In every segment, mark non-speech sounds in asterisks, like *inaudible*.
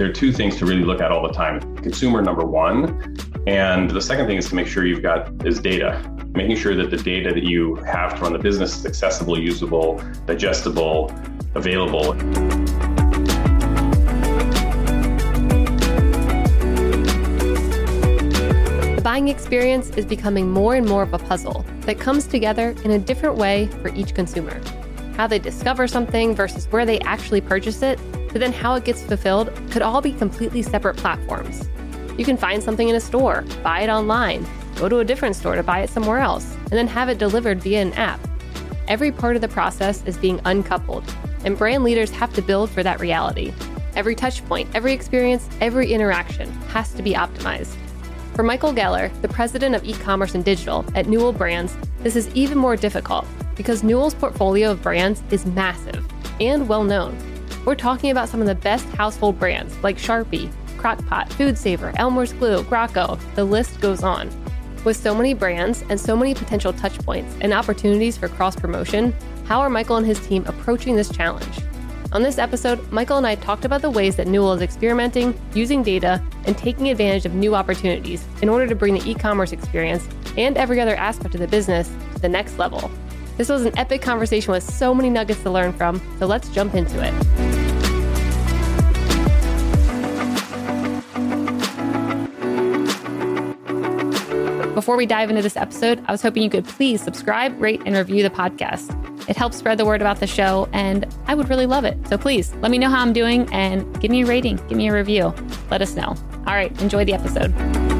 there are two things to really look at all the time. Consumer number one and the second thing is to make sure you've got is data. Making sure that the data that you have to run the business is accessible usable digestible available. The buying experience is becoming more and more of a puzzle that comes together in a different way for each consumer. How they discover something versus where they actually purchase it but then how it gets fulfilled could all be completely separate platforms. You can find something in a store, buy it online, go to a different store to buy it somewhere else, and then have it delivered via an app. Every part of the process is being uncoupled, and brand leaders have to build for that reality. Every touch point, every experience, every interaction has to be optimized. For Michael Geller, the president of e commerce and digital at Newell Brands, this is even more difficult because Newell's portfolio of brands is massive and well known. We're talking about some of the best household brands like Sharpie, Crock-Pot, Food Saver, Elmer's Glue, Graco, the list goes on. With so many brands and so many potential touchpoints and opportunities for cross promotion, how are Michael and his team approaching this challenge? On this episode, Michael and I talked about the ways that Newell is experimenting, using data, and taking advantage of new opportunities in order to bring the e commerce experience and every other aspect of the business to the next level. This was an epic conversation with so many nuggets to learn from, so let's jump into it. Before we dive into this episode, I was hoping you could please subscribe, rate, and review the podcast. It helps spread the word about the show, and I would really love it. So please let me know how I'm doing and give me a rating, give me a review. Let us know. All right, enjoy the episode.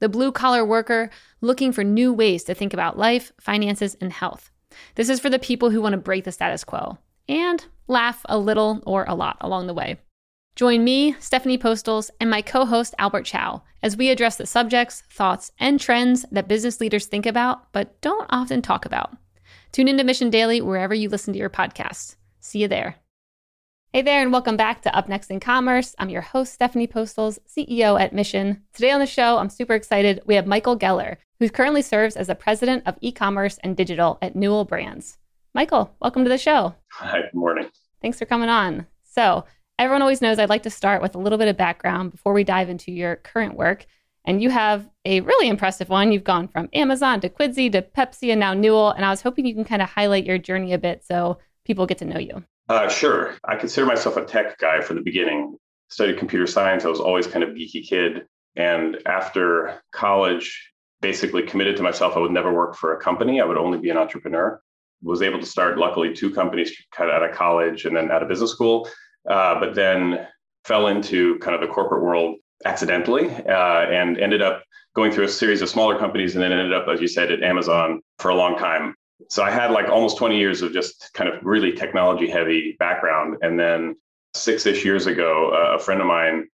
the blue collar worker looking for new ways to think about life, finances, and health. This is for the people who want to break the status quo and laugh a little or a lot along the way. Join me, Stephanie Postles, and my co host, Albert Chow, as we address the subjects, thoughts, and trends that business leaders think about but don't often talk about. Tune into Mission Daily wherever you listen to your podcasts. See you there. Hey there, and welcome back to Up Next in Commerce. I'm your host, Stephanie Postles, CEO at Mission. Today on the show, I'm super excited. We have Michael Geller, who currently serves as the president of e commerce and digital at Newell Brands. Michael, welcome to the show. Hi, good morning. Thanks for coming on. So, everyone always knows I'd like to start with a little bit of background before we dive into your current work. And you have a really impressive one. You've gone from Amazon to Quidsi to Pepsi and now Newell. And I was hoping you can kind of highlight your journey a bit so people get to know you. Uh, sure. I consider myself a tech guy from the beginning. Studied computer science. I was always kind of geeky kid. And after college, basically committed to myself I would never work for a company. I would only be an entrepreneur. Was able to start, luckily, two companies kind of out of college and then out of business school. Uh, but then fell into kind of the corporate world accidentally uh, and ended up going through a series of smaller companies and then ended up, as you said, at Amazon for a long time so I had like almost 20 years of just kind of really technology heavy background. And then six ish years ago, a friend of mine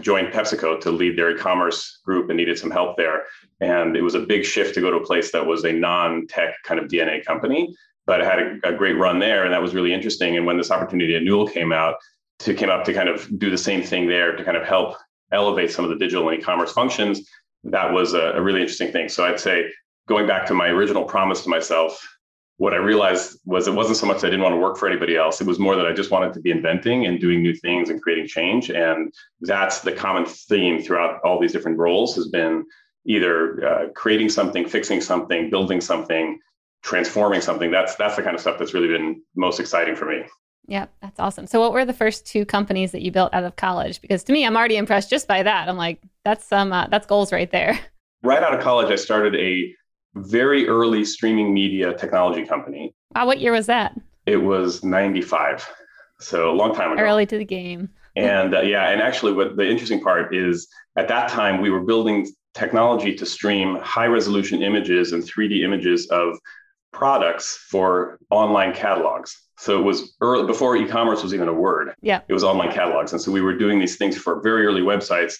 joined PepsiCo to lead their e-commerce group and needed some help there. And it was a big shift to go to a place that was a non-tech kind of DNA company, but had a, a great run there, and that was really interesting. And when this opportunity at Newell came out, to came up to kind of do the same thing there to kind of help elevate some of the digital and e-commerce functions, that was a, a really interesting thing. So I'd say going back to my original promise to myself, what I realized was it wasn't so much that I didn't want to work for anybody else. It was more that I just wanted to be inventing and doing new things and creating change. And that's the common theme throughout all these different roles has been either uh, creating something, fixing something, building something, transforming something. That's that's the kind of stuff that's really been most exciting for me. Yeah, that's awesome. So, what were the first two companies that you built out of college? Because to me, I'm already impressed just by that. I'm like, that's some uh, that's goals right there. Right out of college, I started a very early streaming media technology company. Wow, what year was that? It was 95. So a long time ago. Early to the game. and uh, yeah, and actually, what the interesting part is at that time we were building technology to stream high resolution images and 3D images of products for online catalogs. So it was early before e-commerce was even a word. Yeah. It was online catalogs. And so we were doing these things for very early websites,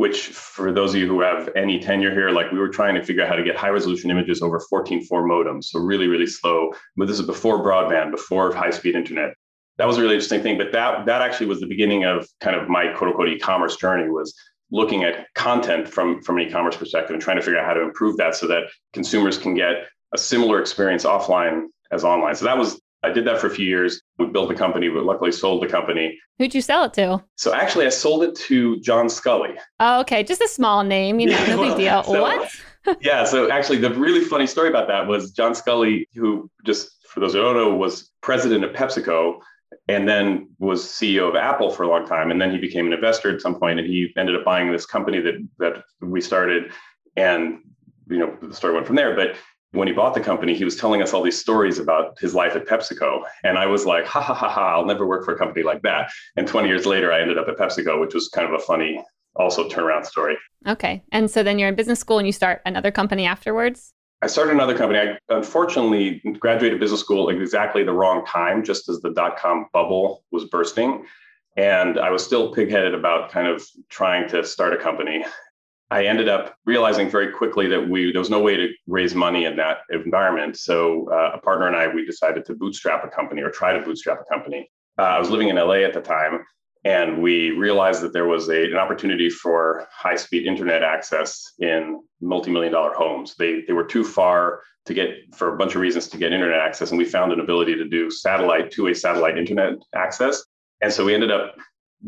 which for those of you who have any tenure here, like we were trying to figure out how to get high resolution images over 14.4 modems. So really, really slow. But this is before broadband, before high-speed internet. That was a really interesting thing. But that that actually was the beginning of kind of my quote unquote e-commerce journey was looking at content from, from an e-commerce perspective and trying to figure out how to improve that so that consumers can get a similar experience offline as online. So that was I did that for a few years. We built a company, but luckily sold the company. Who'd you sell it to? So actually, I sold it to John Sculley. Oh, okay. Just a small name, you know, yeah, no well, big *laughs* deal. So, what? *laughs* yeah. So actually, the really funny story about that was John Sculley, who just for those who don't know, was president of PepsiCo and then was CEO of Apple for a long time. And then he became an investor at some point, and he ended up buying this company that that we started, and you know the story went from there. But when he bought the company, he was telling us all these stories about his life at PepsiCo. And I was like, ha ha ha ha, I'll never work for a company like that. And 20 years later, I ended up at PepsiCo, which was kind of a funny, also turnaround story. Okay. And so then you're in business school and you start another company afterwards? I started another company. I unfortunately graduated business school at exactly the wrong time, just as the dot com bubble was bursting. And I was still pigheaded about kind of trying to start a company. I ended up realizing very quickly that we there was no way to raise money in that environment. So uh, a partner and I we decided to bootstrap a company or try to bootstrap a company. Uh, I was living in LA at the time, and we realized that there was a, an opportunity for high speed internet access in multi million dollar homes. They they were too far to get for a bunch of reasons to get internet access, and we found an ability to do satellite two way satellite internet access. And so we ended up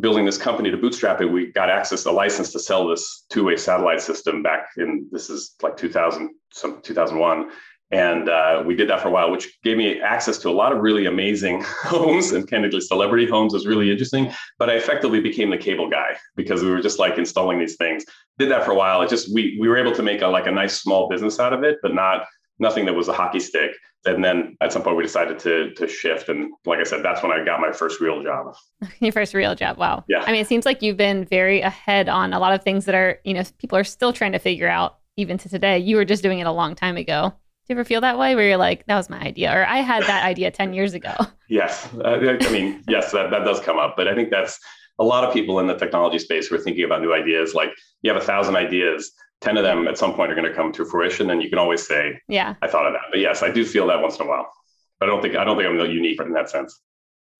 building this company to bootstrap it, we got access, a license to sell this two-way satellite system back in this is like 2000, some 2001, and uh, we did that for a while, which gave me access to a lot of really amazing *laughs* homes and candidly celebrity homes was really interesting. But I effectively became the cable guy because we were just like installing these things. Did that for a while. It just we we were able to make a like a nice small business out of it, but not nothing that was a hockey stick. And then at some point we decided to to shift. And like I said, that's when I got my first real job. *laughs* Your first real job. Wow. Yeah. I mean, it seems like you've been very ahead on a lot of things that are, you know, people are still trying to figure out even to today. You were just doing it a long time ago. Do you ever feel that way where you're like, that was my idea, or I had that idea 10 *laughs* years ago? *laughs* Yes. Uh, I mean, yes, that, that does come up. But I think that's a lot of people in the technology space who are thinking about new ideas. Like you have a thousand ideas 10 of them at some point are going to come to fruition and you can always say yeah. I thought of that. But yes i do feel that once in a while. But i don't think i don't think i'm unique in that sense.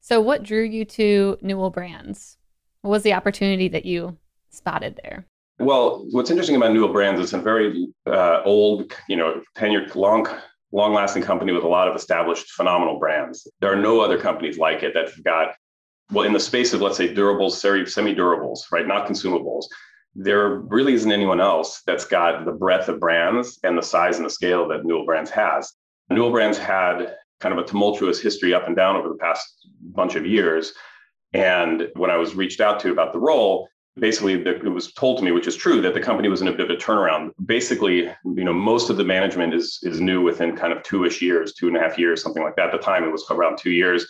So what drew you to newell brands? What was the opportunity that you spotted there? Well what's interesting about newell brands is a very uh, old you know tenured long long lasting company with a lot of established phenomenal brands. There are no other companies like it that have got well in the space of let's say durables semi durables right not consumables there really isn't anyone else that's got the breadth of brands and the size and the scale that Newell Brands has. Newell Brands had kind of a tumultuous history up and down over the past bunch of years. And when I was reached out to about the role, basically it was told to me, which is true, that the company was in a bit of a turnaround. Basically, you know, most of the management is is new within kind of two-ish years, two and a half years, something like that. At the time, it was around two years.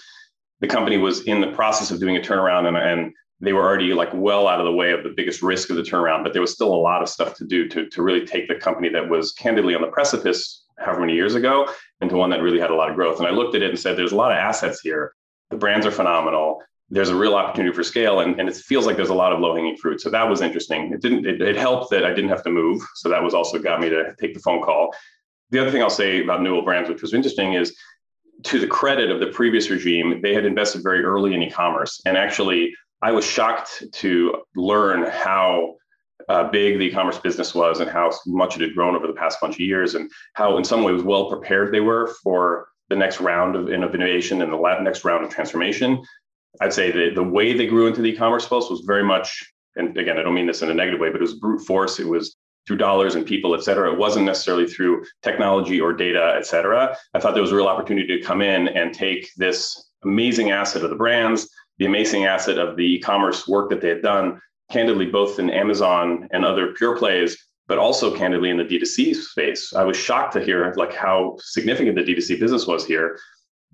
The company was in the process of doing a turnaround, and, and they were already like well out of the way of the biggest risk of the turnaround, but there was still a lot of stuff to do to, to really take the company that was candidly on the precipice however many years ago into one that really had a lot of growth. And I looked at it and said, there's a lot of assets here. The brands are phenomenal. There's a real opportunity for scale, and, and it feels like there's a lot of low hanging fruit. So that was interesting. It didn't. It, it helped that I didn't have to move. So that was also got me to take the phone call. The other thing I'll say about Newell Brands, which was interesting, is to the credit of the previous regime, they had invested very early in e-commerce, and actually I was shocked to learn how uh, big the e-commerce business was and how much it had grown over the past bunch of years and how in some ways well prepared they were for the next round of innovation and the next round of transformation. I'd say the way they grew into the e-commerce space was very much, and again, I don't mean this in a negative way, but it was brute force. It was through dollars and people, et cetera. It wasn't necessarily through technology or data, et cetera. I thought there was a real opportunity to come in and take this amazing asset of the brands, the amazing asset of the e-commerce work that they had done, candidly, both in Amazon and other pure plays, but also candidly in the D2C space. I was shocked to hear like how significant the D2C business was here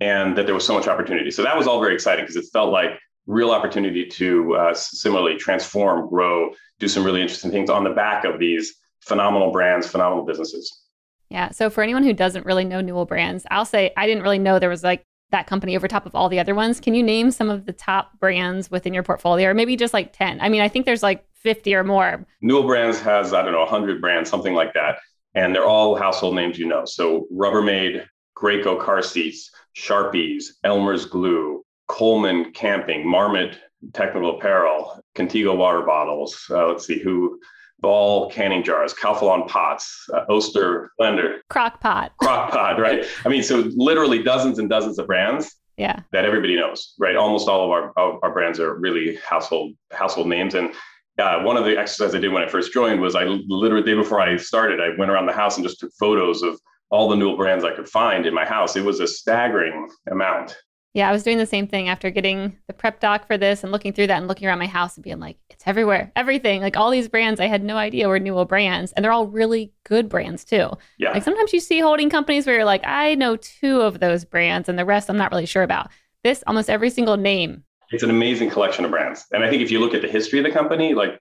and that there was so much opportunity. So that was all very exciting because it felt like real opportunity to uh, similarly transform, grow, do some really interesting things on the back of these phenomenal brands, phenomenal businesses. Yeah. So for anyone who doesn't really know Newell Brands, I'll say I didn't really know there was like that company over top of all the other ones. Can you name some of the top brands within your portfolio or maybe just like 10? I mean, I think there's like 50 or more. Newell Brands has, I don't know, 100 brands, something like that. And they're all household names you know. So Rubbermaid, Graco car seats, Sharpies, Elmer's glue, Coleman camping, Marmot technical apparel, Contigo water bottles. Uh, let's see who Ball canning jars, Calphalon pots, uh, Oster blender, crock pot, crock pot, right? I mean, so literally dozens and dozens of brands. Yeah. That everybody knows, right? Almost all of our of our brands are really household household names. And uh, one of the exercises I did when I first joined was I literally the day before I started, I went around the house and just took photos of all the Newell brands I could find in my house. It was a staggering amount. Yeah, I was doing the same thing after getting the prep doc for this and looking through that and looking around my house and being like, it's everywhere, everything. Like all these brands, I had no idea were Newell brands, and they're all really good brands too. Yeah. Like sometimes you see holding companies where you're like, I know two of those brands, and the rest I'm not really sure about. This almost every single name. It's an amazing collection of brands, and I think if you look at the history of the company, like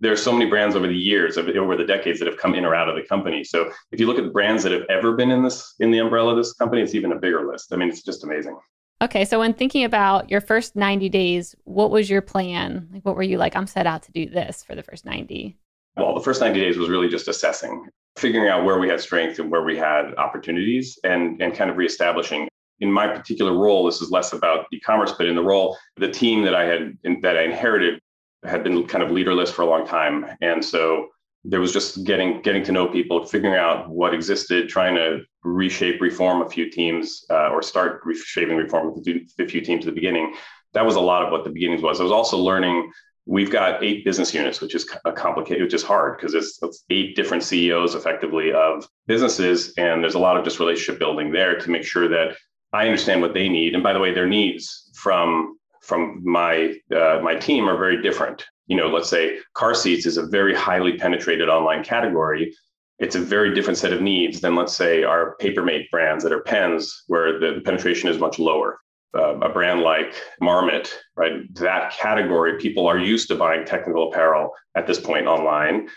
there are so many brands over the years, over the decades that have come in or out of the company. So if you look at the brands that have ever been in this in the umbrella of this company, it's even a bigger list. I mean, it's just amazing. Okay, so when thinking about your first 90 days, what was your plan? Like what were you like, I'm set out to do this for the first 90? Well, the first 90 days was really just assessing, figuring out where we had strength and where we had opportunities and and kind of reestablishing in my particular role, this is less about e-commerce, but in the role, the team that I had that I inherited had been kind of leaderless for a long time, and so there was just getting getting to know people, figuring out what existed, trying to reshape, reform a few teams, uh, or start reshaping, reform a few teams at the beginning. That was a lot of what the beginnings was. I was also learning. We've got eight business units, which is a complicated, which is hard because it's, it's eight different CEOs effectively of businesses, and there's a lot of just relationship building there to make sure that I understand what they need. And by the way, their needs from from my uh, my team are very different you know, let's say car seats is a very highly penetrated online category. It's a very different set of needs than, let's say, our Papermate brands that are pens, where the, penetration is much lower. Uh, a brand like Marmot, right? That category, people are used to buying technical apparel at this point online.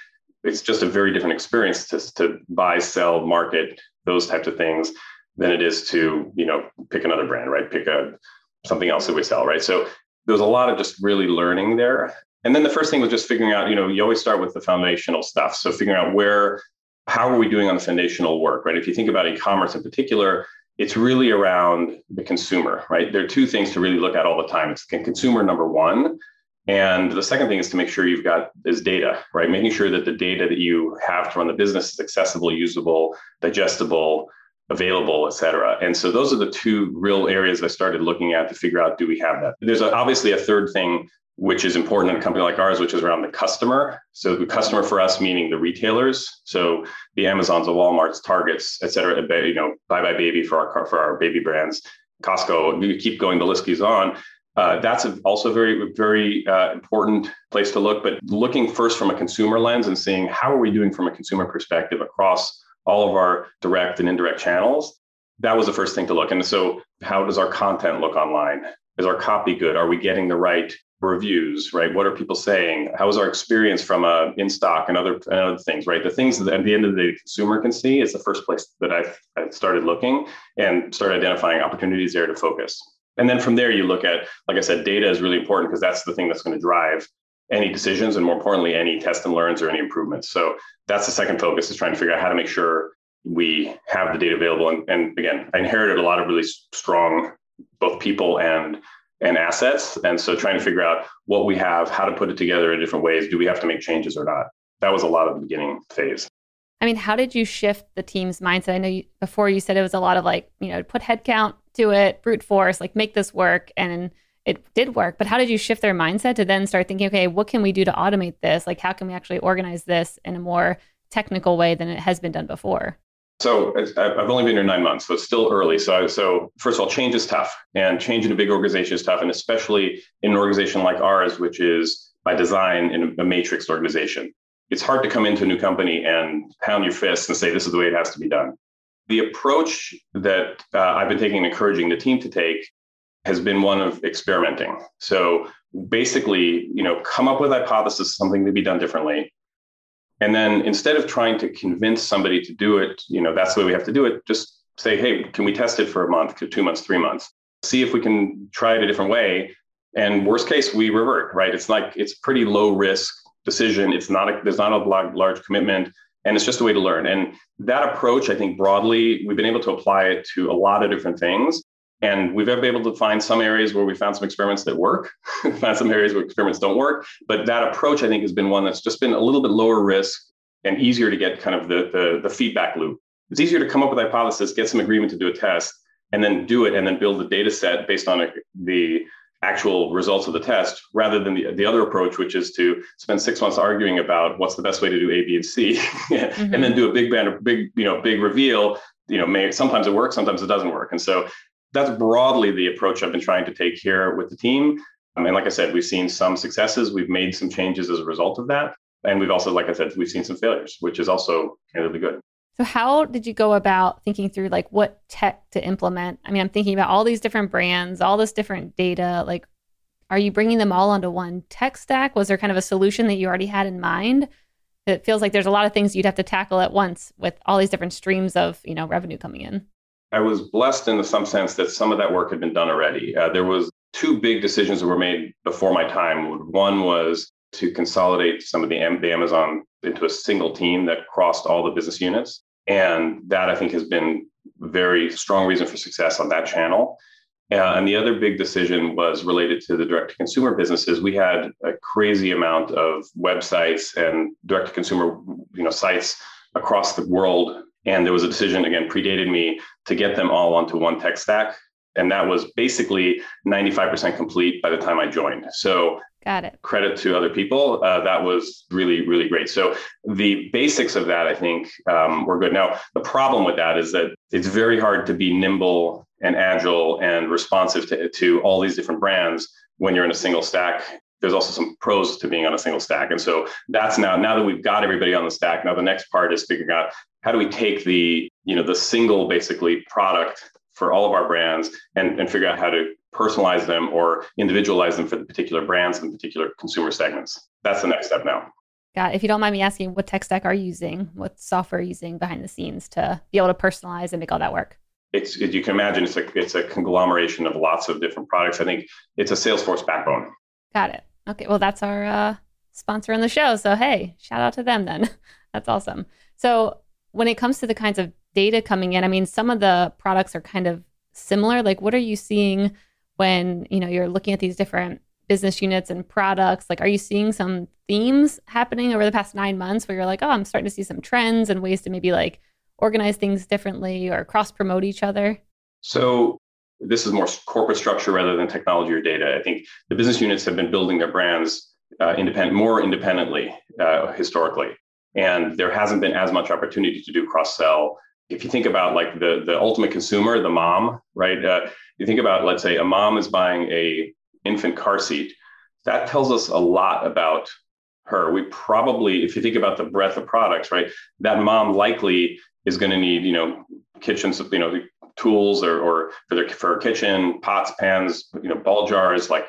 It's just a very different experience to, to buy, sell, market those types of things than it is to, you know, pick another brand, right? Pick a something else that we sell, right? So there's a lot of just really learning there. And then the first thing was just figuring out, you know, you always start with the foundational stuff. So figuring out where, how are we doing on the foundational work, right? If you think about e-commerce in particular, it's really around the consumer, right? There are two things to really look at all the time. It's consumer number one. And the second thing is to make sure you've got is data, right? Making sure that the data that you have to run the business is accessible, usable, digestible, available, et cetera. And so those are the two real areas I started looking at to figure out do we have that? There's a, obviously a third thing which is important in a company like ours, which is around the customer. So the customer for us, meaning the retailers. So the Amazons, the Walmarts, Targets, et cetera. You know, Buy Buy Baby for our for our baby brands, Costco. We keep going. The list goes on. Uh, that's also very very uh, important place to look. But looking first from a consumer lens and seeing how are we doing from a consumer perspective across all of our direct and indirect channels. That was the first thing to look. And so, how does our content look online? Is our copy good? Are we getting the right reviews, right? What are people saying? How is our experience from uh, in stock and other and other things, right? The things that at the end of the day, the consumer can see is the first place that I've, i started looking and started identifying opportunities there to focus. And then from there, you look at, like I said, data is really important because that's the thing that's going to drive any decisions and more importantly, any test and learns or any improvements. So that's the second focus is trying to figure out how to make sure we have the data available. And, and again, I inherited a lot of really strong both people and and assets. And so trying to figure out what we have, how to put it together in different ways. Do we have to make changes or not? That was a lot of the beginning phase. I mean, how did you shift the team's mindset? I know you, before you said it was a lot of like, you know, put headcount to it, brute force, like make this work. And it did work. But how did you shift their mindset to then start thinking, okay, what can we do to automate this? Like, how can we actually organize this in a more technical way than it has been done before? So I've only been here nine months, so it's still early. So, so first of all, change is tough, and change in a big organization is tough, and especially in an organization like ours, which is by design in a matrix organization. It's hard to come into a new company and pound your fist and say this is the way it has to be done. The approach that uh, I've been taking and encouraging the team to take has been one of experimenting. So basically, you know, come up with hypothesis, something to be done differently. And then instead of trying to convince somebody to do it, you know, that's the way we have to do it, just say, hey, can we test it for a month, two months, three months? See if we can try it a different way. And worst case, we revert, right? It's like it's pretty low risk decision. It's not a, there's not a large commitment, and it's just a way to learn. And that approach, I think, broadly, we've been able to apply it to a lot of different things. And we've been able to find some areas where we found some experiments that work, *laughs* found some areas where experiments don't work. But that approach, I think, has been one that's just been a little bit lower risk and easier to get kind of the, the, the feedback loop. It's easier to come up with a hypothesis, get some agreement to do a test, and then do it, and then build a data set based on a, the actual results of the test, rather than the, the other approach, which is to spend six months arguing about what's the best way to do A, B, and C, mm-hmm. *laughs* and then do a big band, big you know, big reveal. You know, may, sometimes it works, sometimes it doesn't work, and so that's broadly the approach I've been trying to take here with the team. Um, I mean, like I said, we've seen some successes. We've made some changes as a result of that. And we've also, like I said, we've seen some failures, which is also candidly good. So how did you go about thinking through like what tech to implement? I mean, I'm thinking about all these different brands, all this different data. Like, are you bringing them all onto one tech stack? Was there kind of a solution that you already had in mind? It feels like there's a lot of things you'd have to tackle at once with all these different streams of, you know, revenue coming in. I was blessed in some sense that some of that work had been done already. Uh, there was two big decisions that were made before my time. One was to consolidate some of the, the Amazon into a single team that crossed all the business units, and that I think has been very strong reason for success on that channel. Uh, and the other big decision was related to the direct to consumer businesses. We had a crazy amount of websites and direct to consumer, you know, sites across the world and there was a decision, again, predated me to get them all onto one tech stack. And that was basically 95% complete by the time I joined. So, got it. Credit to other people. Uh, that was really, really great. So, the basics of that, I think, um, were good. Now, the problem with that is that it's very hard to be nimble and agile and responsive to, to all these different brands when you're in a single stack there's also some pros to being on a single stack. And so that's now, now that we've got everybody on the stack, now the next part is figuring out how do we take the, you know, the single basically product for all of our brands and, and figure out how to personalize them or individualize them for the particular brands and particular consumer segments. That's the next step now. Yeah, if you don't mind me asking, what tech stack are you using? What software are you using behind the scenes to be able to personalize and make all that work? It's you can imagine it's a it's a conglomeration of lots of different products. I think it's a Salesforce backbone. Got it. Okay, well, that's our uh, sponsor on the show. So, hey, shout out to them then. *laughs* that's awesome. So, when it comes to the kinds of data coming in, I mean, some of the products are kind of similar. Like, what are you seeing when you know you're looking at these different business units and products? Like, are you seeing some themes happening over the past nine months where you're like, oh, I'm starting to see some trends and ways to maybe like organize things differently or cross promote each other? So, this is more corporate structure rather than technology or data. I think the business units have been building their brands uh, independent, more independently uh, historically, and there hasn't been as much opportunity to do cross sell. If you think about like the the ultimate consumer, the mom, right? Uh, you think about let's say a mom is buying a infant car seat. That tells us a lot about her. We probably, if you think about the breadth of products, right, that mom likely is going to need, you know, kitchen, you know, tools or, or for their for kitchen, pots, pans, you know, ball jars, like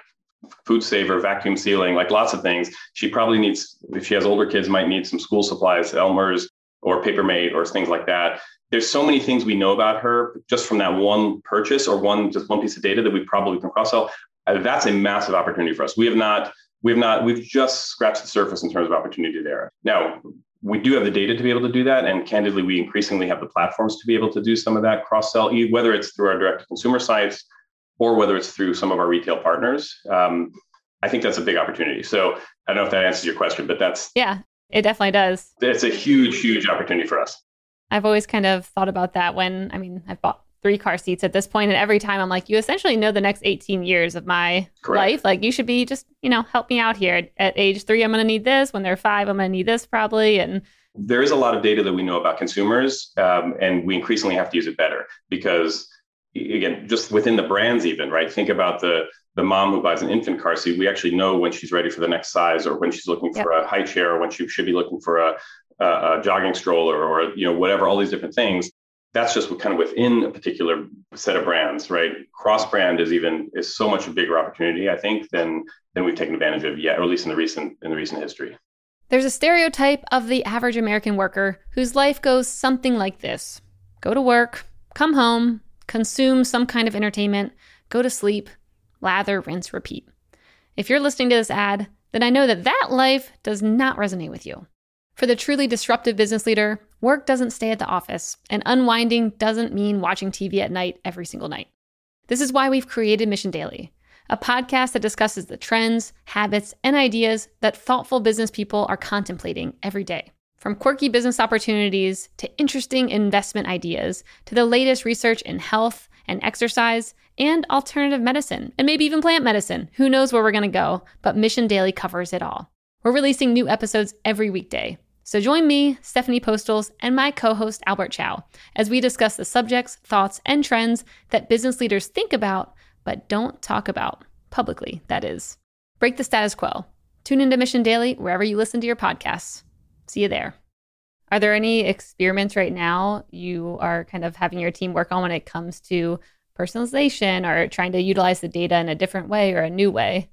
food saver, vacuum sealing, like lots of things. She probably needs, if she has older kids, might need some school supplies, Elmer's or Papermate or things like that. There's so many things we know about her just from that one purchase or one just one piece of data that we probably can cross sell. Uh, that's a massive opportunity for us. We have not, we have not, we've just scratched the surface in terms of opportunity there. Now, we do have the data to be able to do that. And candidly, we increasingly have the platforms to be able to do some of that cross sell, whether it's through our direct to consumer sites or whether it's through some of our retail partners. Um, I think that's a big opportunity. So I don't know if that answers your question, but that's. Yeah, it definitely does. It's a huge, huge opportunity for us. I've always kind of thought about that when, I mean, I've bought three car seats at this point and every time i'm like you essentially know the next 18 years of my Correct. life like you should be just you know help me out here at age three i'm going to need this when they're five i'm going to need this probably and there is a lot of data that we know about consumers um, and we increasingly have to use it better because again just within the brands even right think about the the mom who buys an infant car seat we actually know when she's ready for the next size or when she's looking yep. for a high chair or when she should be looking for a, a, a jogging stroller or you know whatever all these different things that's just kind of within a particular set of brands, right? Cross brand is even is so much a bigger opportunity, I think, than than we've taken advantage of yet, or at least in the recent in the recent history. There's a stereotype of the average American worker whose life goes something like this: go to work, come home, consume some kind of entertainment, go to sleep, lather, rinse, repeat. If you're listening to this ad, then I know that that life does not resonate with you. For the truly disruptive business leader, work doesn't stay at the office, and unwinding doesn't mean watching TV at night every single night. This is why we've created Mission Daily, a podcast that discusses the trends, habits, and ideas that thoughtful business people are contemplating every day. From quirky business opportunities to interesting investment ideas to the latest research in health and exercise and alternative medicine, and maybe even plant medicine. Who knows where we're going to go, but Mission Daily covers it all. We're releasing new episodes every weekday. So join me, Stephanie Postles, and my co host Albert Chow as we discuss the subjects, thoughts, and trends that business leaders think about but don't talk about publicly, that is. Break the status quo. Tune into Mission Daily wherever you listen to your podcasts. See you there. Are there any experiments right now you are kind of having your team work on when it comes to personalization or trying to utilize the data in a different way or a new way?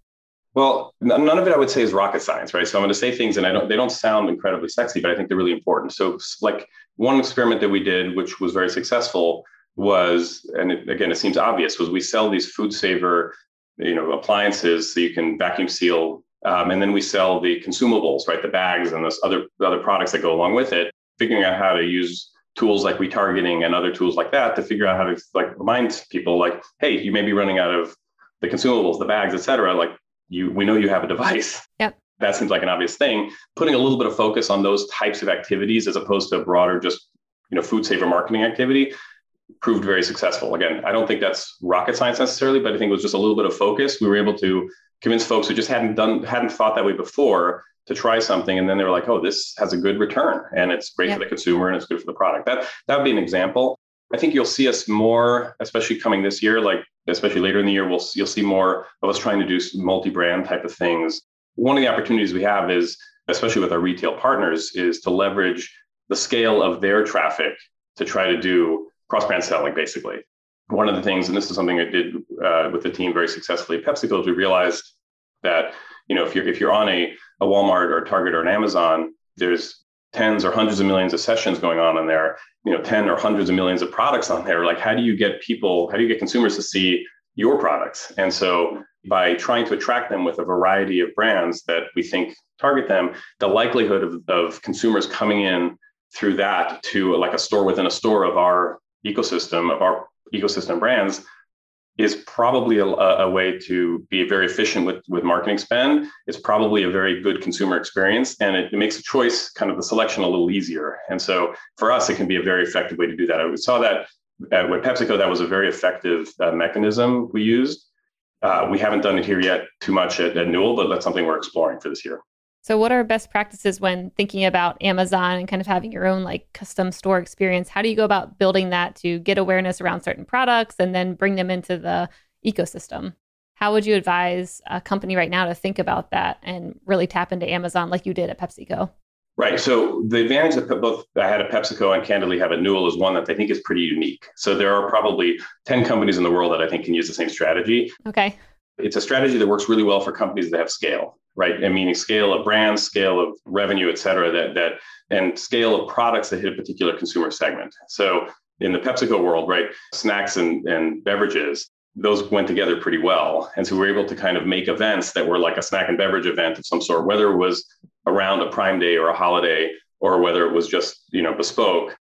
Well, none of it I would say is rocket science, right? So I'm going to say things and I don't they don't sound incredibly sexy, but I think they're really important. So like one experiment that we did which was very successful was and it, again it seems obvious was we sell these food saver you know appliances so you can vacuum seal um, and then we sell the consumables right the bags and those other other products that go along with it figuring out how to use tools like retargeting and other tools like that to figure out how to like remind people like hey you may be running out of the consumables the bags et cetera like you we know you have a device. Yep. That seems like an obvious thing. Putting a little bit of focus on those types of activities as opposed to a broader just you know food saver marketing activity proved very successful. Again, I don't think that's rocket science necessarily, but I think it was just a little bit of focus. We were able to convince folks who just hadn't done hadn't thought that way before to try something and then they were like, "Oh, this has a good return and it's great yep. for the consumer and it's good for the product." That that would be an example. I think you'll see us more, especially coming this year, like especially later in the year, we'll you'll see more of us trying to do multi-brand type of things. One of the opportunities we have is, especially with our retail partners, is to leverage the scale of their traffic to try to do cross-brand selling, basically. One of the things, and this is something I did uh, with the team very successfully at PepsiCo, is we realized that you know if you're if you're on a, a Walmart or a Target or an Amazon, there's tens or hundreds of millions of sessions going on in there you know 10 or hundreds of millions of products on there. Like how do you get people how do you get consumers to see your products? And so by trying to attract them with a variety of brands that we think target them the likelihood of, of consumers coming in through that to like a store within a store of our ecosystem of our ecosystem brands is probably a, a, way to be very efficient with, with marketing spend. It's probably a very good consumer experience and it, it, makes a choice, kind of the selection a little easier. And so for us, it can be a very effective way to do that. We saw that at, with PepsiCo, that was a very effective uh, mechanism we used. Uh, we haven't done it here yet too much at, at Newell, but that's something we're exploring for this year. So, what are best practices when thinking about Amazon and kind of having your own like custom store experience? How do you go about building that to get awareness around certain products and then bring them into the ecosystem? How would you advise a company right now to think about that and really tap into Amazon like you did at PepsiCo? Right. So the advantage that both I had at PepsiCo and candidly have at Newell is one that I think is pretty unique. So there are probably 10 companies in the world that I think can use the same strategy. Okay. It's a strategy that works really well for companies that have scale right? And meaning scale of brands, scale of revenue, et cetera, that, that, and scale of products that hit a particular consumer segment. So in the PepsiCo world, right, snacks and, and beverages, those went together pretty well. And so we were able to kind of make events that were like a snack and beverage event of some sort, whether it was around a prime day or a holiday, or whether it was just, you know, bespoke.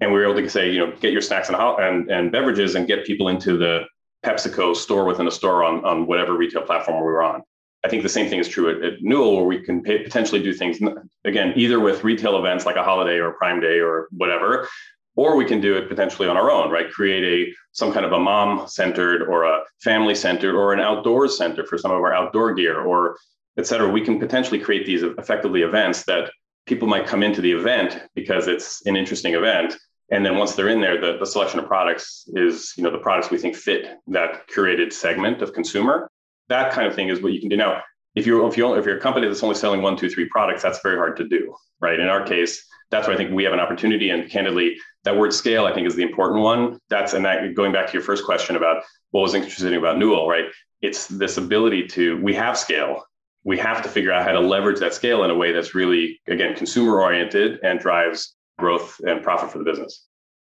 And we were able to say, you know, get your snacks and, and, and beverages and get people into the PepsiCo store within a store on, on whatever retail platform we were on. I think the same thing is true at, at Newell, where we can pay, potentially do things again, either with retail events like a holiday or Prime Day or whatever, or we can do it potentially on our own, right? Create a some kind of a mom centered or a family centered or an outdoors center for some of our outdoor gear or et cetera. We can potentially create these effectively events that people might come into the event because it's an interesting event. And then once they're in there, the, the selection of products is, you know, the products we think fit that curated segment of consumer that kind of thing is what you can do now. If you're if you if you're a company that's only selling one, two, three products, that's very hard to do, right? In our case, that's where I think we have an opportunity. And candidly, that word scale, I think, is the important one. That's and that going back to your first question about what was interesting about Newell, right? It's this ability to we have scale. We have to figure out how to leverage that scale in a way that's really, again, consumer oriented and drives growth and profit for the business.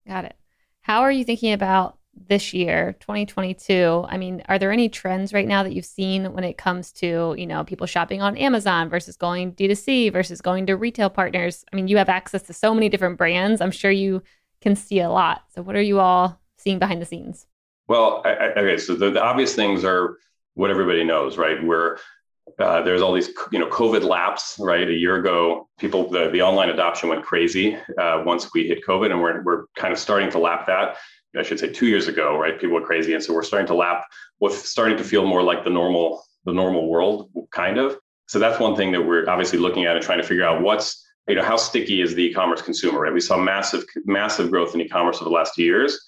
Got it. How are you thinking about this year 2022 i mean are there any trends right now that you've seen when it comes to you know people shopping on amazon versus going d2c versus going to retail partners? I mean you have access to so many different brands. I'm sure you can see a lot. So what are you all seeing behind the scenes? Well I, I, okay so the, the, obvious things are what everybody knows right? Where uh, there's all these you know covid laps right a year ago people the, the online adoption went crazy uh, once we hit covid and we're, we're kind of starting to lap that I should say two years ago, right? People were crazy. And so we're starting to lap what's starting to feel more like the normal, the normal world kind of. So that's one thing that we're obviously looking at and trying to figure out what's, you know, how sticky is the e-commerce consumer, right? We saw massive, massive growth in e-commerce over the last two years.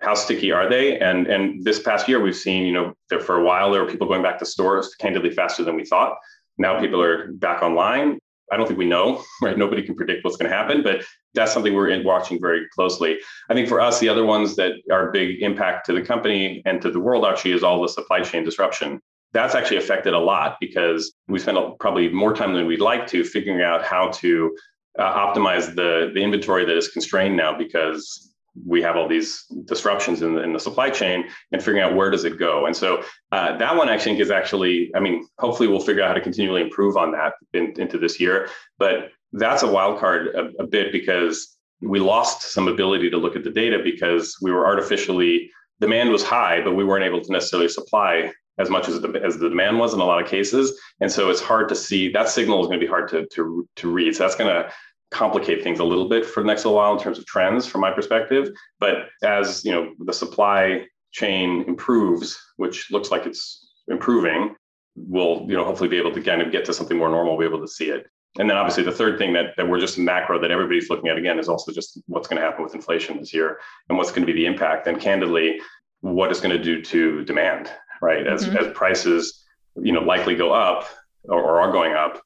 How sticky are they? And and this past year, we've seen, you know, there for a while there were people going back to stores candidly faster than we thought. Now people are back online. I don't think we know, *laughs* right? Nobody can predict what's going to happen, but that's something we're watching very closely. I think for us, the other ones that are big impact to the company and to the world actually is all the supply chain disruption. That's actually affected a lot because we spent probably more time than we'd like to figuring out how to uh, optimize the, the inventory that is constrained now because we have all these disruptions in the, in the supply chain and figuring out where does it go. And so uh, that one i think is actually i mean hopefully we'll figure out how to continually improve on that in, into this year. But that's a wild card a, a bit because we lost some ability to look at the data because we were artificially demand was high but we weren't able to necessarily supply as much as the, as the demand was in a lot of cases. And so it's hard to see that signal is going to be hard to, to, to read. So that's going to complicate things a little bit for the next little while in terms of trends from my perspective. But as you know, the supply chain improves, which looks like it's improving, we'll you know hopefully be able to kind of get to something more normal, be able to see it. And then obviously the third thing that, that we're just macro that everybody's looking at again is also just what's going to happen with inflation this year and what's going to be the impact. And candidly, what it's going to do to demand, right? As mm-hmm. as prices, you know, likely go up or, or are going up,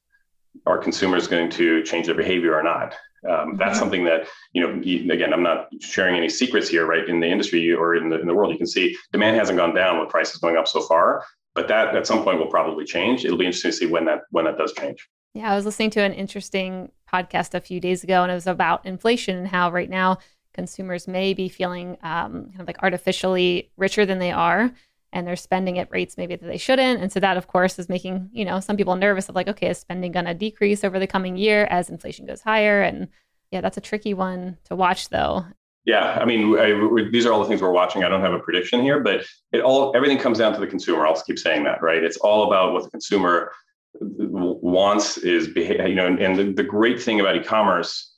are consumers going to change their behavior or not? Um, that's mm-hmm. something that you know. Again, I'm not sharing any secrets here, right? In the industry or in the in the world, you can see demand hasn't gone down with prices going up so far, but that at some point will probably change. It'll be interesting to see when that when that does change. Yeah, I was listening to an interesting podcast a few days ago, and it was about inflation and how right now consumers may be feeling um, kind of like artificially richer than they are and they're spending at rates maybe that they shouldn't. And so that, of course, is making you know some people nervous of like, okay, is spending going to decrease over the coming year as inflation goes higher? And yeah, that's a tricky one to watch, though. Yeah, I mean, I, these are all the things we're watching. I don't have a prediction here, but it all everything comes down to the consumer. I'll keep saying that, right? It's all about what the consumer wants is you know, and the, the great thing about e-commerce,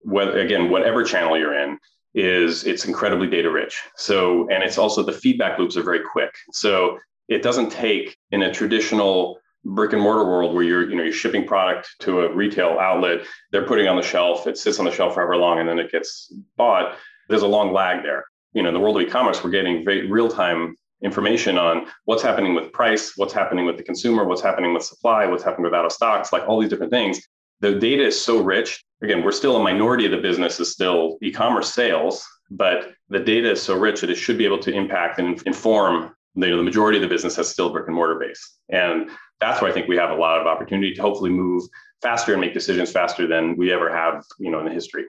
whether again, whatever channel you're in, is it's incredibly data rich. So, and it's also the feedback loops are very quick. So it doesn't take in a traditional brick and mortar world where you're, you know, you're shipping product to a retail outlet, they're putting on the shelf, it sits on the shelf forever long, and then it gets bought. There's a long lag there. You know, in the world of e-commerce, we're getting real-time information on what's happening with price, what's happening with the consumer, what's happening with supply, what's happening with out of stocks, like all these different things. The data is so rich again, we're still a minority of the business is still e-commerce sales, but the data is so rich that it should be able to impact and inform you know, the majority of the business has still brick and mortar base. And that's where I think we have a lot of opportunity to hopefully move faster and make decisions faster than we ever have, you know, in the history.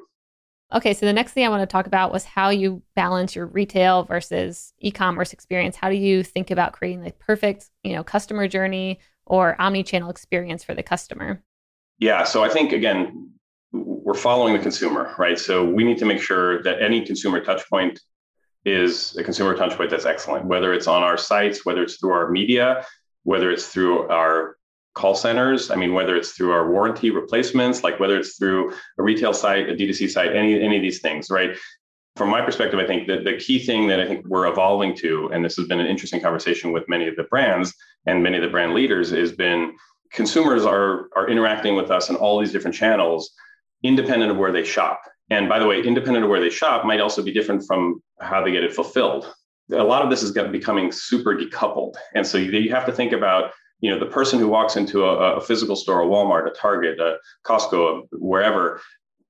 Okay, so the next thing I want to talk about was how you balance your retail versus e-commerce experience. How do you think about creating the perfect, you know, customer journey or omni-channel experience for the customer? Yeah, so I think again, we're following the consumer, right? So we need to make sure that any consumer touch point is a consumer touch point that's excellent, whether it's on our sites, whether it's through our media, whether it's through our call centers. I mean, whether it's through our warranty replacements, like whether it's through a retail site, a D2C site, any, any of these things, right? From my perspective, I think that the key thing that I think we're evolving to, and this has been an interesting conversation with many of the brands and many of the brand leaders, has been consumers are, are interacting with us in all these different channels independent of where they shop. And by the way, independent of where they shop might also be different from how they get it fulfilled. A lot of this is becoming super decoupled. And so you have to think about, you know, the person who walks into a, a physical store, a Walmart, a Target, a Costco, wherever,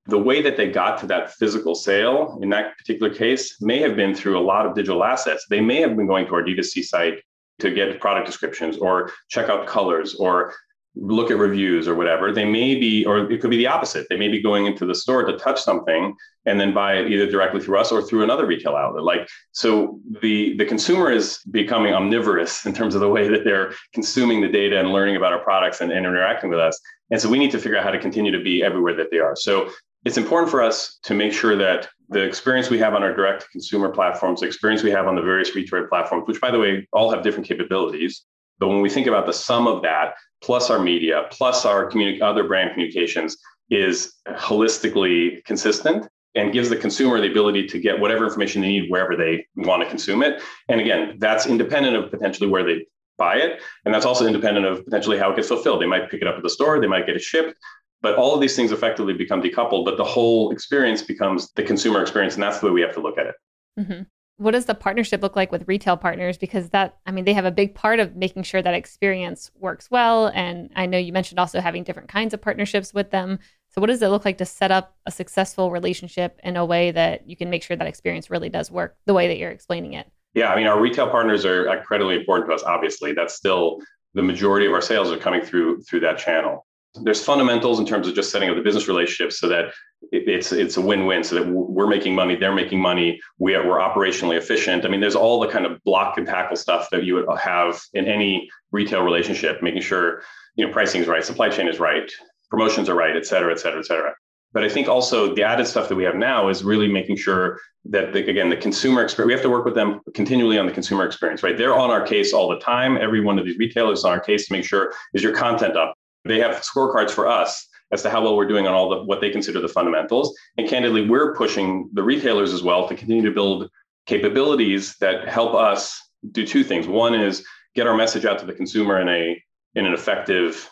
the way that they got to that physical sale in that particular case may have been through a lot of digital assets. They may have been going to our D2C site to get product descriptions or check out colors or look at reviews or whatever. They may be, or it could be the opposite. They may be going into the store to touch something and then buy it either directly through us or through another retail outlet. Like so the the consumer is becoming omnivorous in terms of the way that they're consuming the data and learning about our products and, and interacting with us. And so we need to figure out how to continue to be everywhere that they are. So it's important for us to make sure that the experience we have on our direct consumer platforms, the experience we have on the various retail platforms, which by the way, all have different capabilities. But when we think about the sum of that, plus our media, plus our communi- other brand communications, is holistically consistent and gives the consumer the ability to get whatever information they need wherever they want to consume it. And again, that's independent of potentially where they buy it. And that's also independent of potentially how it gets fulfilled. They might pick it up at the store, they might get it shipped, but all of these things effectively become decoupled, but the whole experience becomes the consumer experience. And that's the way we have to look at it. Mm-hmm. What does the partnership look like with retail partners? Because that, I mean, they have a big part of making sure that experience works well. And I know you mentioned also having different kinds of partnerships with them. So, what does it look like to set up a successful relationship in a way that you can make sure that experience really does work the way that you're explaining it? Yeah, I mean, our retail partners are incredibly important to us. Obviously, that's still the majority of our sales are coming through through that channel there's fundamentals in terms of just setting up the business relationships so that it's it's a win-win so that we're making money they're making money we are, we're operationally efficient. I mean there's all the kind of block and tackle stuff that you would have in any retail relationship making sure you know pricing is right supply chain is right promotions are right et cetera et cetera et cetera. But i think also the added stuff that we have now is really making sure that the, again the consumer experience we have to work with them continually on the consumer experience right? They're on our case all the time. Every one of these retailers on our case to make sure is your content up they have scorecards for us as to how well we're doing on all the what they consider the fundamentals. And candidly, we're pushing the retailers as well to continue to build capabilities that help us do two things. One is get our message out to the consumer in a in an effective,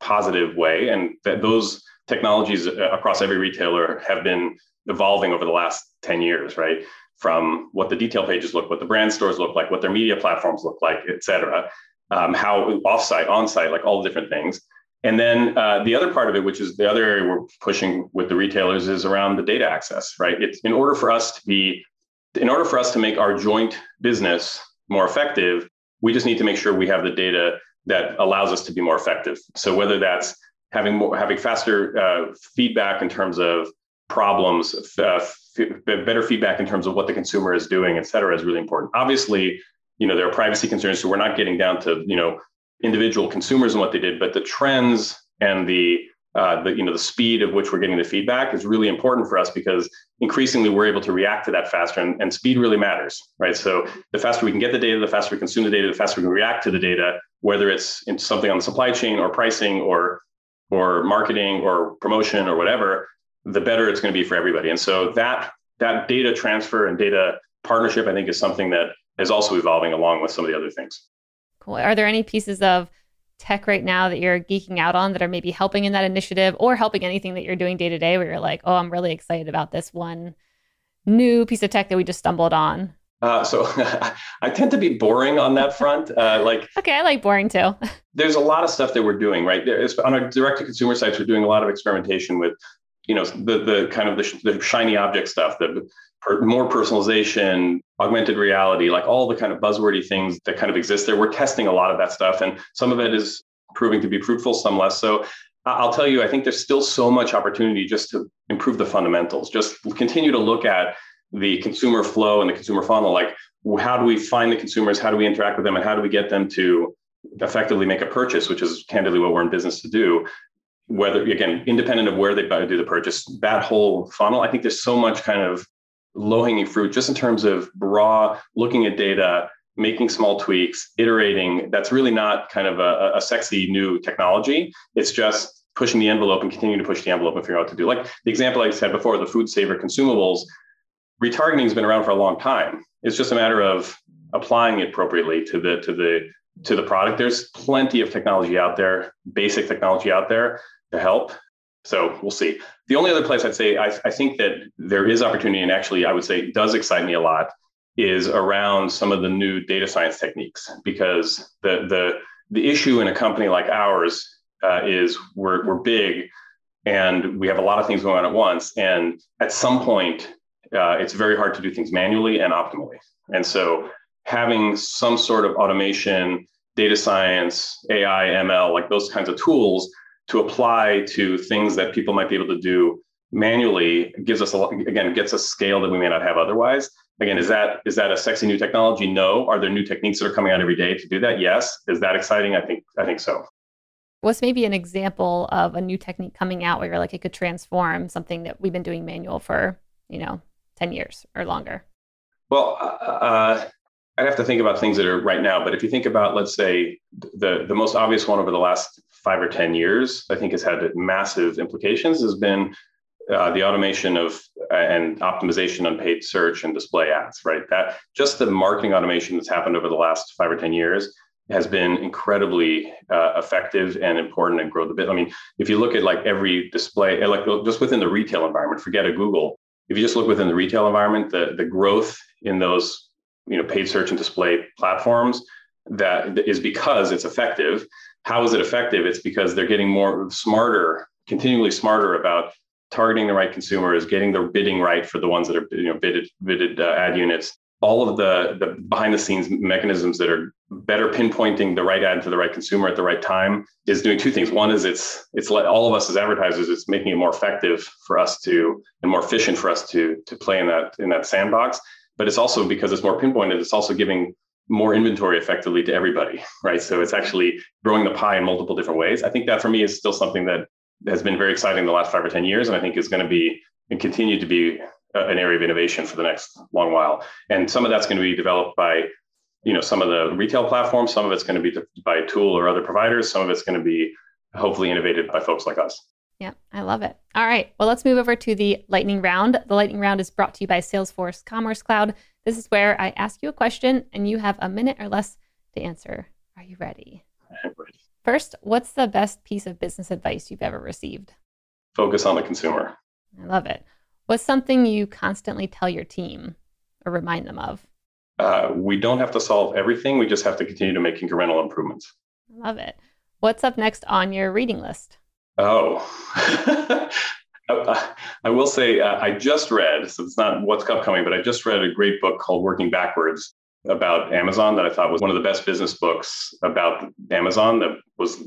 positive way, and that those technologies across every retailer have been evolving over the last 10 years, right? From what the detail pages look, what the brand stores look like, what their media platforms look like, et cetera, um, how offsite, onsite, like all the different things. And then uh, the other part of it, which is the other area we're pushing with the retailers, is around the data access, right? It's in order for us to be, in order for us to make our joint business more effective, we just need to make sure we have the data that allows us to be more effective. So whether that's having more, having faster uh, feedback in terms of problems, uh, f- better feedback in terms of what the consumer is doing, et cetera, is really important. Obviously, you know there are privacy concerns, so we're not getting down to you know individual consumers and what they did, but the trends and the uh, the you know the speed of which we're getting the feedback is really important for us because increasingly we're able to react to that faster and, and speed really matters right? So the faster we can get the data the faster we consume the data the faster we can react to the data whether it's in something on the supply chain or pricing or or marketing or promotion or whatever the better it's going to be for everybody. And so that that data transfer and data partnership i think is something that is also evolving along with some of the other things Cool. Are there any pieces of tech right now that you're geeking out on that are maybe helping in that initiative or helping anything that you're doing day to day where you're like, oh, I'm really excited about this one new piece of tech that we just stumbled on? Uh, so *laughs* I tend to be boring on that front. Uh, like, *laughs* okay, I like boring too. *laughs* there's a lot of stuff that we're doing, right? There's, on our direct to consumer sites, we're doing a lot of experimentation with, you know, the the kind of the, the shiny object stuff, the more personalization, augmented reality, like all the kind of buzzwordy things that kind of exist there. We're testing a lot of that stuff, and some of it is proving to be fruitful, some less so. I'll tell you, I think there's still so much opportunity just to improve the fundamentals. Just continue to look at the consumer flow and the consumer funnel. Like, how do we find the consumers? How do we interact with them? And how do we get them to effectively make a purchase, which is candidly what we're in business to do? Whether, again, independent of where they do the purchase, that whole funnel, I think there's so much kind of low hanging fruit just in terms of raw looking at data making small tweaks iterating that's really not kind of a, a, sexy new technology. It's just pushing the envelope and continuing to push the envelope and figure out what to do. Like the example i said before the FoodSaver consumables retargeting has been around for a long time. It's just a matter of applying it appropriately to the to the to the product. There's plenty of technology out there basic technology out there to help so we'll see. The only other place I'd say I, I, think that there is opportunity, and actually I would say does excite me a lot, is around some of the new data science techniques. Because the the the issue in a company like ours uh, is we're we're big, and we have a lot of things going on at once. And at some point, uh, it's very hard to do things manually and optimally. And so having some sort of automation, data science, AI, ML, like those kinds of tools to apply to things that people might be able to do manually gives us a again gets us scale that we may not have otherwise. Again is that is that a sexy new technology? No. Are there new techniques that are coming out every day to do that? Yes. Is that exciting? I think i think so. What's maybe an example of a new technique coming out where you're like it could transform something that we've been doing manual for you know 10 years or longer? Well uh, uh i'd have to think about things that are right now but if you think about let's say the the most obvious one over the last five or 10 years i think has had massive implications has been uh, the automation of uh, and optimization on paid search and display ads, right? That just the marketing automation that's happened over the last five or 10 years has been incredibly uh, effective and important and grow the bit. I mean, if you look at like every display, uh, like just within the retail environment, forget a Google. If you just look within the retail environment, the, the growth in those, you know, paid search and display platforms that is because it's effective. How is it effective? It's because they're getting more smarter, continually smarter about targeting the right consumers, getting the bidding right for the ones that are you know bidded bidded uh, ad units, all of the the behind the scenes mechanisms that are better pinpointing the right ad to the right consumer at the right time is doing two things. One is it's it's let all of us as advertisers, it's making it more effective for us to and more efficient for us to to play in that in that sandbox. But it's also because it's more pinpointed, it's also giving more inventory effectively to everybody, right? So it's actually growing the pie in multiple different ways. I think that for me is still something that has been very exciting the last five or 10 years. And I think is going to be and continue to be uh, an area of innovation for the next long while. And some of that's going to be developed by, you know, some of the retail platforms. Some of it's going to be by a tool or other providers. Some of it's going to be hopefully innovated by folks like us. Yeah, I love it. All right. Well, let's move over to the lightning round. The lightning round is brought to you by Salesforce Commerce Cloud. This is where I ask you a question and you have a minute or less to answer. Are you ready? I'm ready. First, what's the best piece of business advice you've ever received? Focus on the consumer. I love it. What's something you constantly tell your team or remind them of? Uh, we don't have to solve everything. We just have to continue to make incremental improvements. I love it. What's up next on your reading list? Oh, *laughs* I will say uh, I just read, so it's not what's upcoming, but I just read a great book called Working Backwards about Amazon that I thought was one of the best business books about Amazon that was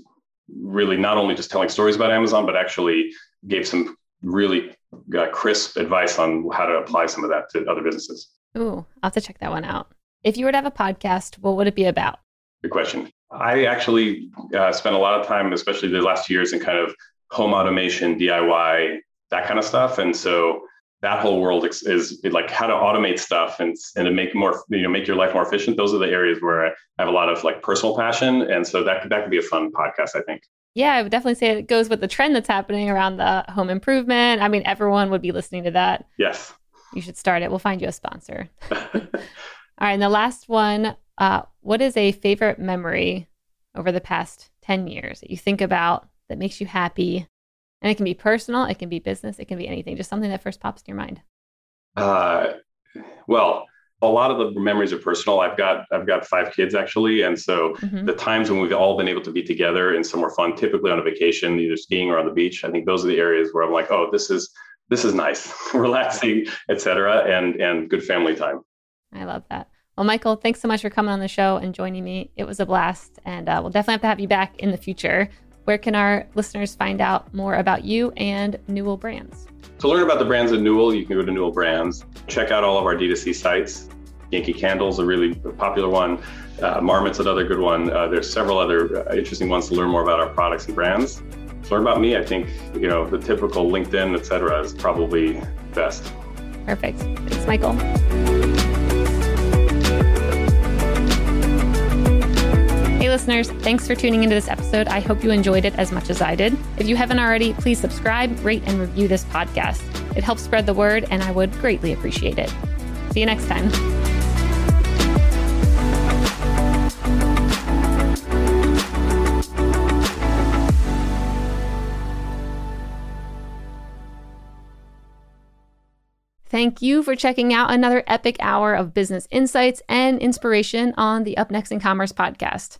really not only just telling stories about Amazon, but actually gave some really uh, crisp advice on how to apply some of that to other businesses. Ooh, I'll have to check that one out. If you were to have a podcast, what would it be about? Good question. I actually uh, spent a lot of time, especially the last two years, in kind of home automation, DIY, that kind of stuff. And so that whole world is, is, like how to automate stuff and, and to make more you know make your life more efficient. Those are the areas where i have a lot of like personal passion. And so that could that could be a fun podcast i think. Yeah i would definitely say it goes with the trend that's happening around the home improvement. I mean everyone would be listening to that. Yes. You should start it. We'll find you a sponsor. *laughs* All right and the last one uh, what is a favorite memory over the past 10 years that you think about that makes you happy and it can be personal, it can be business, it can be anything, just something that first pops in your mind. Uh, well, a lot of the memories are personal. I've got I've got five kids actually, and so mm-hmm. the times when we've all been able to be together in somewhere fun, typically on a vacation, either skiing or on the beach. I think those are the areas where I'm like, oh, this is this is nice, *laughs* relaxing, etc., and and good family time. I love that. Well, Michael, thanks so much for coming on the show and joining me. It was a blast, and uh, we'll definitely have to have you back in the future. Where can our listeners find out more about you and Newell Brands? To learn about the brands at Newell, you can go to Newell Brands. Check out all of our D2C sites. Yankee Candle's a really popular one. Uh, Marmot's another good one. Uh, there's several other uh, interesting ones to learn more about our products and brands. To learn about me, I think you know the typical LinkedIn, et cetera, is probably best. Perfect. Thanks, Michael. Listeners, thanks for tuning into this episode. I hope you enjoyed it as much as I did. If you haven't already, please subscribe, rate, and review this podcast. It helps spread the word, and I would greatly appreciate it. See you next time. Thank you for checking out another epic hour of business insights and inspiration on the Up Next in Commerce podcast.